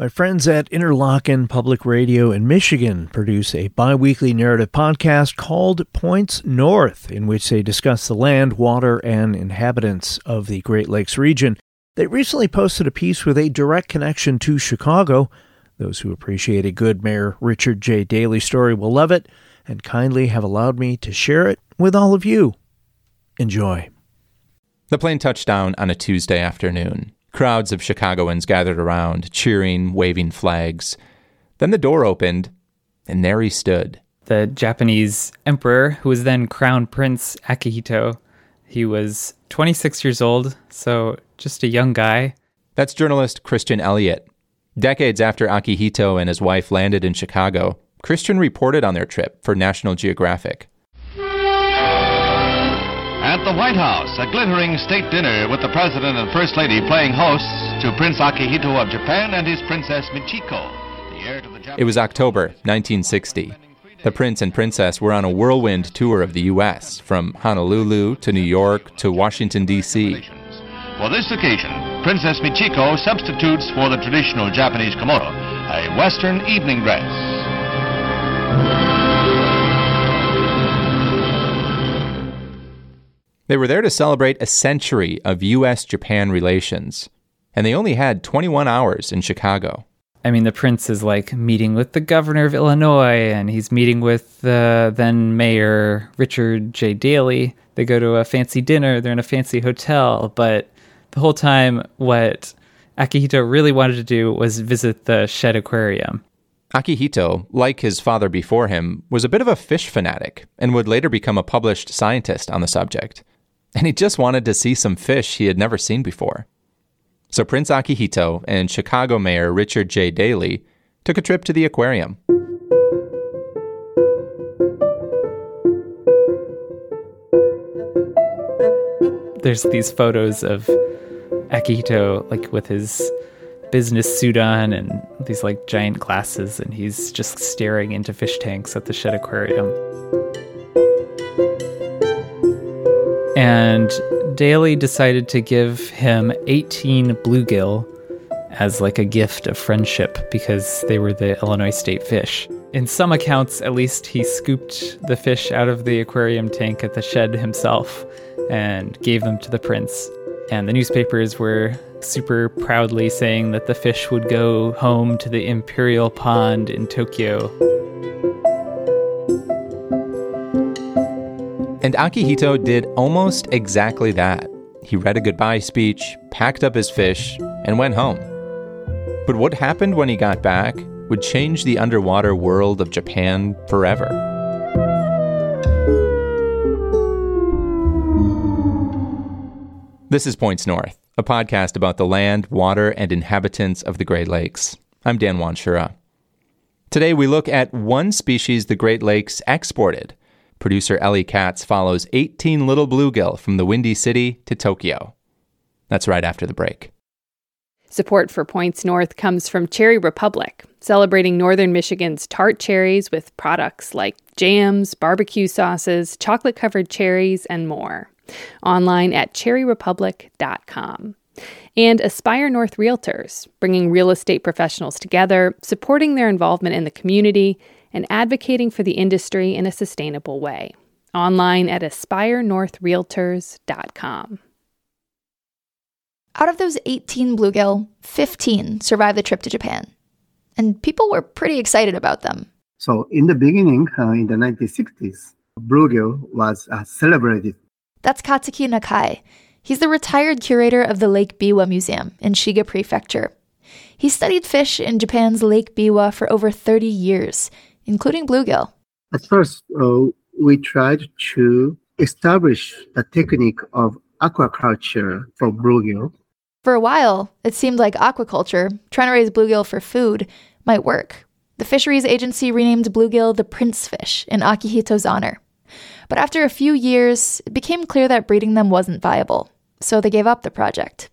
My friends at Interlochen Public Radio in Michigan produce a bi weekly narrative podcast called Points North, in which they discuss the land, water, and inhabitants of the Great Lakes region. They recently posted a piece with a direct connection to Chicago. Those who appreciate a good Mayor Richard J. Daley story will love it and kindly have allowed me to share it with all of you. Enjoy. The plane touched down on a Tuesday afternoon. Crowds of Chicagoans gathered around, cheering, waving flags. Then the door opened, and there he stood. The Japanese emperor, who was then Crown Prince Akihito, he was 26 years old, so just a young guy. That's journalist Christian Elliott. Decades after Akihito and his wife landed in Chicago, Christian reported on their trip for National Geographic. At the White House, a glittering state dinner with the President and First Lady playing hosts to Prince Akihito of Japan and his Princess Michiko, the heir to the Japanese. It was October 1960. The Prince and Princess were on a whirlwind tour of the U.S., from Honolulu to New York to Washington, D.C. For this occasion, Princess Michiko substitutes for the traditional Japanese kimono, a Western evening dress. They were there to celebrate a century of U.S. Japan relations, and they only had 21 hours in Chicago. I mean, the prince is like meeting with the governor of Illinois, and he's meeting with the then mayor, Richard J. Daley. They go to a fancy dinner, they're in a fancy hotel, but the whole time, what Akihito really wanted to do was visit the Shedd Aquarium. Akihito, like his father before him, was a bit of a fish fanatic and would later become a published scientist on the subject. And he just wanted to see some fish he had never seen before. So Prince Akihito and Chicago Mayor Richard J. Daley took a trip to the aquarium. There's these photos of Akihito like with his business suit on and these like giant glasses and he's just staring into fish tanks at the Shedd Aquarium. And Daley decided to give him 18 bluegill as like a gift of friendship because they were the Illinois state fish. In some accounts, at least, he scooped the fish out of the aquarium tank at the Shedd himself and gave them to the prince. And the newspapers were super proudly saying that the fish would go home to the Imperial Pond in Tokyo. And Akihito did almost exactly that. He read a goodbye speech, packed up his fish, and went home. But what happened when he got back would change the underwater world of Japan forever. This is Points North, a podcast about the land, water, and inhabitants of the Great Lakes. I'm Dan Wanshura. Today we look at one species the Great Lakes exported. Producer Ellie Katz follows 18 little bluegill from the Windy City to Tokyo. That's right after the break. Support for Points North comes from Cherry Republic, celebrating northern Michigan's tart cherries with products like jams, barbecue sauces, chocolate covered cherries, and more. Online at cherryrepublic.com. And Aspire North Realtors, bringing real estate professionals together, supporting their involvement in the community, and advocating for the industry in a sustainable way. Online at aspirenorthrealtors.com. Out of those 18 bluegill, 15 survived the trip to Japan. And people were pretty excited about them. So, in the beginning, uh, in the 1960s, bluegill was uh, celebrated. That's Katsuki Nakai. He's the retired curator of the Lake Biwa Museum in Shiga Prefecture. He studied fish in Japan's Lake Biwa for over 30 years, including bluegill. At first, uh, we tried to establish the technique of aquaculture for bluegill. For a while, it seemed like aquaculture, trying to raise bluegill for food, might work. The fisheries agency renamed bluegill the prince fish in Akihito's honor. But after a few years, it became clear that breeding them wasn't viable, so they gave up the project.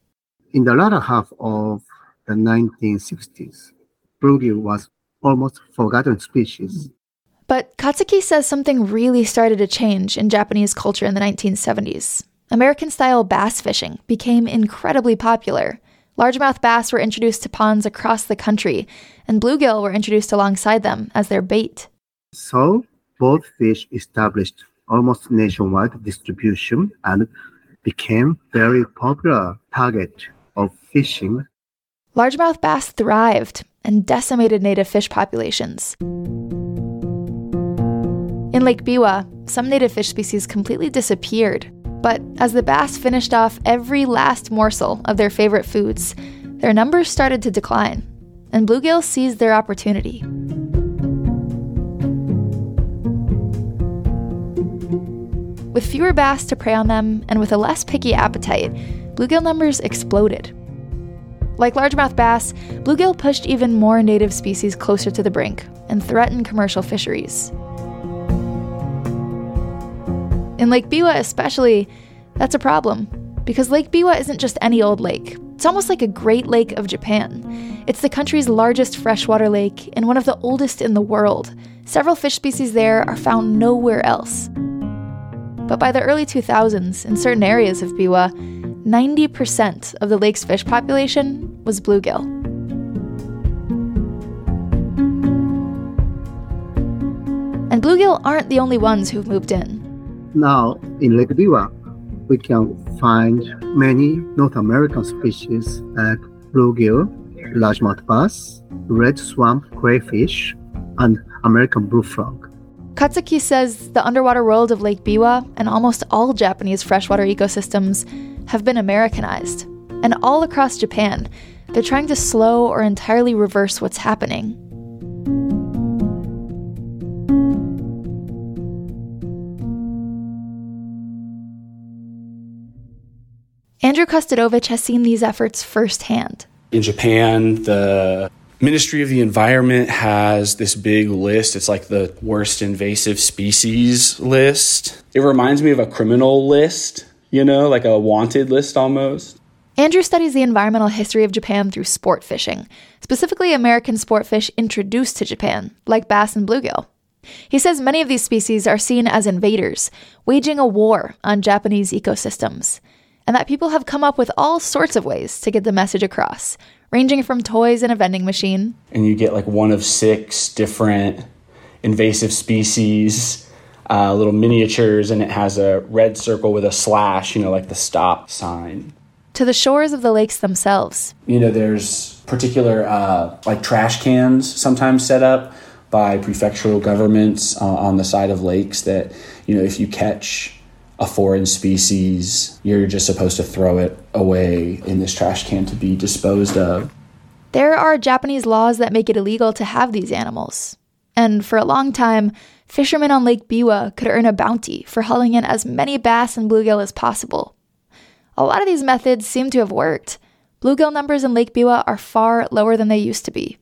In the latter half of the 1960s, bluegill was almost forgotten species. But Katsuki says something really started to change in Japanese culture in the 1970s. American style bass fishing became incredibly popular, Largemouth bass were introduced to ponds across the country, and bluegill were introduced alongside them as their bait. So both fish established almost nationwide distribution and became very popular target of fishing. Largemouth bass thrived and decimated native fish populations. In Lake Biwa, some native fish species completely disappeared. But as the bass finished off every last morsel of their favorite foods, their numbers started to decline, and bluegill seized their opportunity. With fewer bass to prey on them and with a less picky appetite, bluegill numbers exploded. Like largemouth bass, bluegill pushed even more native species closer to the brink and threatened commercial fisheries. In Lake Biwa, especially, that's a problem because Lake Biwa isn't just any old lake. It's almost like a Great Lake of Japan. It's the country's largest freshwater lake and one of the oldest in the world. Several fish species there are found nowhere else. But by the early 2000s, in certain areas of Biwa, 90% of the lake's fish population was bluegill. And bluegill aren't the only ones who've moved in. Now, in Lake Biwa, we can find many North American species like bluegill, largemouth bass, red swamp crayfish, and American bullfrog. Katsuki says the underwater world of Lake Biwa and almost all Japanese freshwater ecosystems have been Americanized. And all across Japan, they're trying to slow or entirely reverse what's happening. Andrew Kostadovich has seen these efforts firsthand. In Japan, the Ministry of the Environment has this big list. It's like the worst invasive species list. It reminds me of a criminal list, you know, like a wanted list almost. Andrew studies the environmental history of Japan through sport fishing, specifically American sport fish introduced to Japan, like bass and bluegill. He says many of these species are seen as invaders, waging a war on Japanese ecosystems and that people have come up with all sorts of ways to get the message across, ranging from toys in a vending machine. And you get like one of six different invasive species, uh, little miniatures, and it has a red circle with a slash, you know, like the stop sign. To the shores of the lakes themselves. You know, there's particular uh, like trash cans sometimes set up by prefectural governments uh, on the side of lakes that, you know, if you catch a foreign species, you're just supposed to throw it away in this trash can to be disposed of. There are Japanese laws that make it illegal to have these animals. And for a long time, fishermen on Lake Biwa could earn a bounty for hauling in as many bass and bluegill as possible. A lot of these methods seem to have worked. Bluegill numbers in Lake Biwa are far lower than they used to be.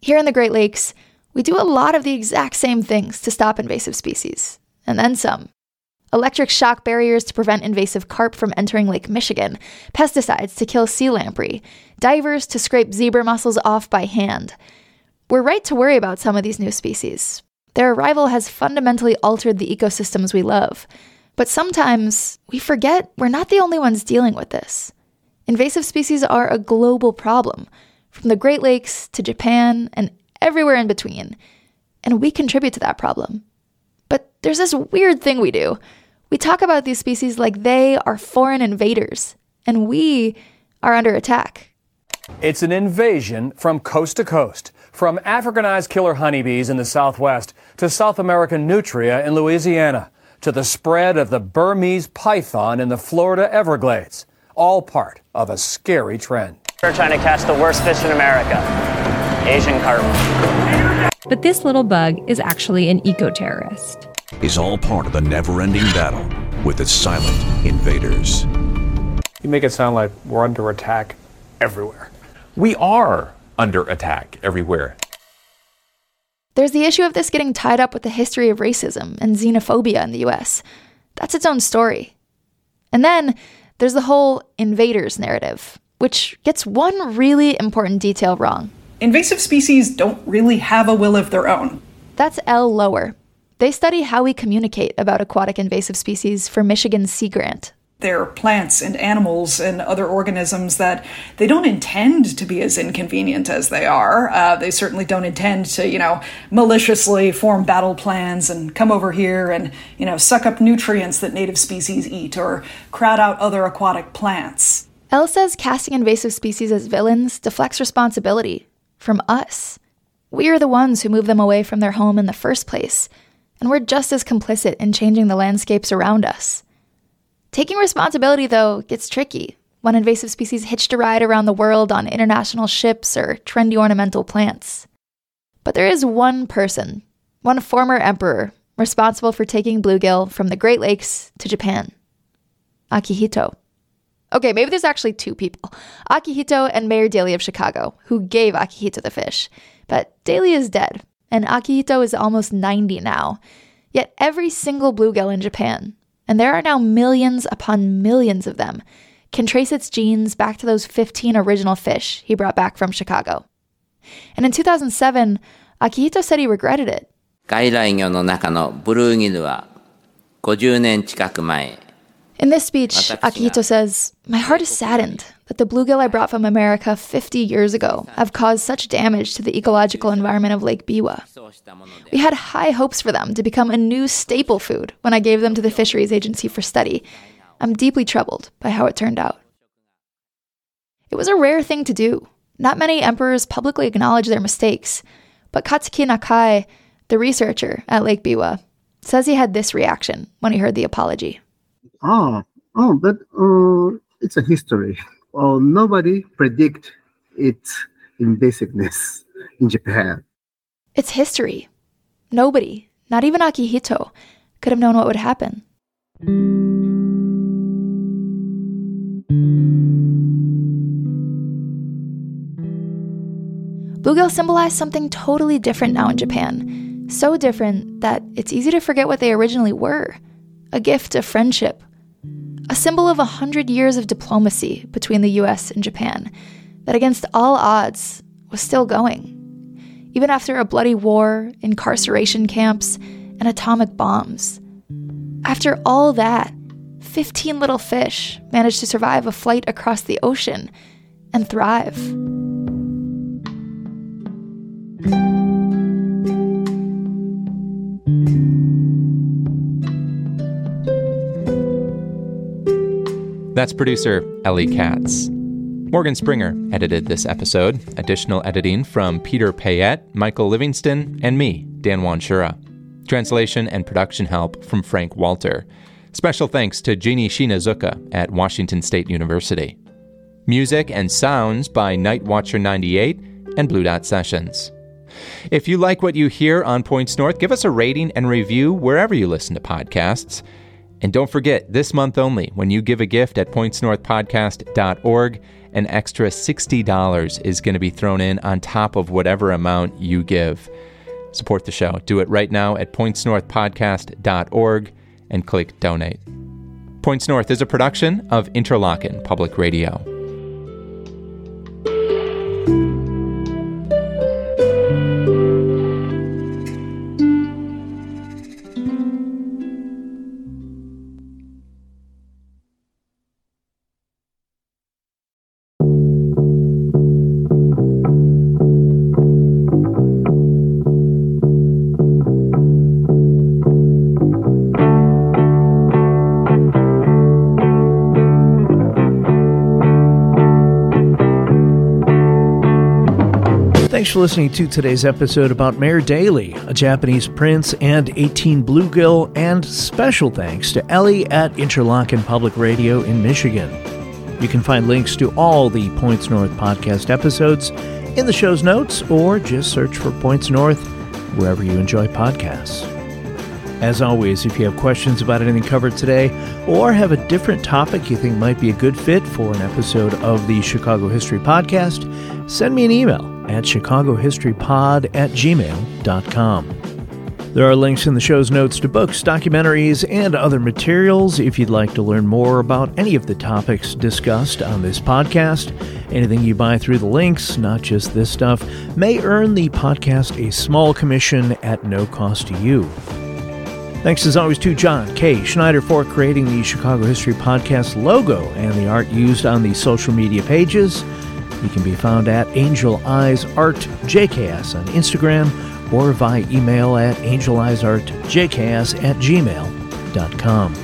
Here in the Great Lakes, we do a lot of the exact same things to stop invasive species, and then some electric shock barriers to prevent invasive carp from entering Lake Michigan, pesticides to kill sea lamprey, divers to scrape zebra mussels off by hand. We're right to worry about some of these new species. Their arrival has fundamentally altered the ecosystems we love. But sometimes we forget we're not the only ones dealing with this. Invasive species are a global problem, from the Great Lakes to Japan and everywhere in between. And we contribute to that problem. But there's this weird thing we do we talk about these species like they are foreign invaders, and we are under attack. It's an invasion from coast to coast, from Africanized killer honeybees in the southwest to South American nutria in Louisiana, to the spread of the Burmese python in the Florida Everglades, all part of a scary trend. We're trying to catch the worst fish in America Asian carp. But this little bug is actually an eco terrorist is all part of the never ending battle with its silent invaders. You make it sound like we're under attack everywhere. We are under attack everywhere. There's the issue of this getting tied up with the history of racism and xenophobia in the US. That's its own story. And then there's the whole invaders narrative, which gets one really important detail wrong. Invasive species don't really have a will of their own. That's Elle Lower, they study how we communicate about aquatic invasive species for Michigan's Sea Grant, They're plants and animals and other organisms that they don't intend to be as inconvenient as they are. Uh, they certainly don't intend to, you know, maliciously form battle plans and come over here and, you know, suck up nutrients that native species eat or crowd out other aquatic plants. Elle says casting invasive species as villains deflects responsibility from us. We are the ones who move them away from their home in the first place, and we're just as complicit in changing the landscapes around us. Taking responsibility, though, gets tricky when invasive species hitch a ride around the world on international ships or trendy ornamental plants. But there is one person, one former emperor, responsible for taking bluegill from the Great Lakes to Japan Akihito. Okay, maybe there's actually two people Akihito and Mayor Daley of Chicago, who gave Akihito the fish. But Daley is dead, and Akihito is almost 90 now. Yet every single bluegill in Japan, and there are now millions upon millions of them, can trace its genes back to those 15 original fish he brought back from Chicago. And in 2007, Akihito said he regretted it. 外来魚の中のブルーギルは50年近く前 in this speech, Akihito says, My heart is saddened that the bluegill I brought from America 50 years ago have caused such damage to the ecological environment of Lake Biwa. We had high hopes for them to become a new staple food when I gave them to the Fisheries Agency for study. I'm deeply troubled by how it turned out. It was a rare thing to do. Not many emperors publicly acknowledge their mistakes, but Katsuki Nakai, the researcher at Lake Biwa, says he had this reaction when he heard the apology. Oh, oh, but uh, it's a history. Oh, nobody predict its invasiveness in Japan. It's history. Nobody, not even Akihito, could have known what would happen. Bluegill symbolize something totally different now in Japan. So different that it's easy to forget what they originally were a gift of friendship, a symbol of a hundred years of diplomacy between the US and Japan that, against all odds, was still going. Even after a bloody war, incarceration camps, and atomic bombs. After all that, 15 little fish managed to survive a flight across the ocean and thrive. That's producer Ellie Katz. Morgan Springer edited this episode. Additional editing from Peter Payette, Michael Livingston, and me, Dan Wanshura. Translation and production help from Frank Walter. Special thanks to Jeannie Shinozuka at Washington State University. Music and sounds by Night Watcher 98 and Blue Dot Sessions. If you like what you hear on Points North, give us a rating and review wherever you listen to podcasts. And don't forget, this month only, when you give a gift at pointsnorthpodcast.org, an extra $60 is going to be thrown in on top of whatever amount you give. Support the show. Do it right now at pointsnorthpodcast.org and click donate. Points North is a production of Interlochen Public Radio. Thanks for listening to today's episode about Mayor Daley, a Japanese prince, and 18 bluegill, and special thanks to Ellie at Interlochen Public Radio in Michigan. You can find links to all the Points North podcast episodes in the show's notes, or just search for Points North wherever you enjoy podcasts. As always, if you have questions about anything covered today, or have a different topic you think might be a good fit for an episode of the Chicago History Podcast, send me an email at chicagohistorypod at gmail.com. There are links in the show's notes to books, documentaries, and other materials if you'd like to learn more about any of the topics discussed on this podcast. Anything you buy through the links, not just this stuff, may earn the podcast a small commission at no cost to you. Thanks as always to John K. Schneider for creating the Chicago History Podcast logo and the art used on the social media pages. He can be found at Angel Eyes Art JKS on Instagram or via email at angeleyesartjks at gmail.com.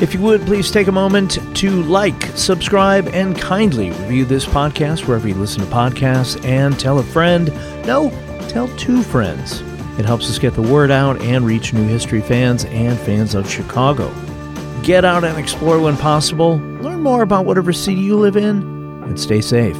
If you would, please take a moment to like, subscribe, and kindly review this podcast wherever you listen to podcasts and tell a friend. No, tell two friends. It helps us get the word out and reach new history fans and fans of Chicago. Get out and explore when possible, learn more about whatever city you live in, and stay safe.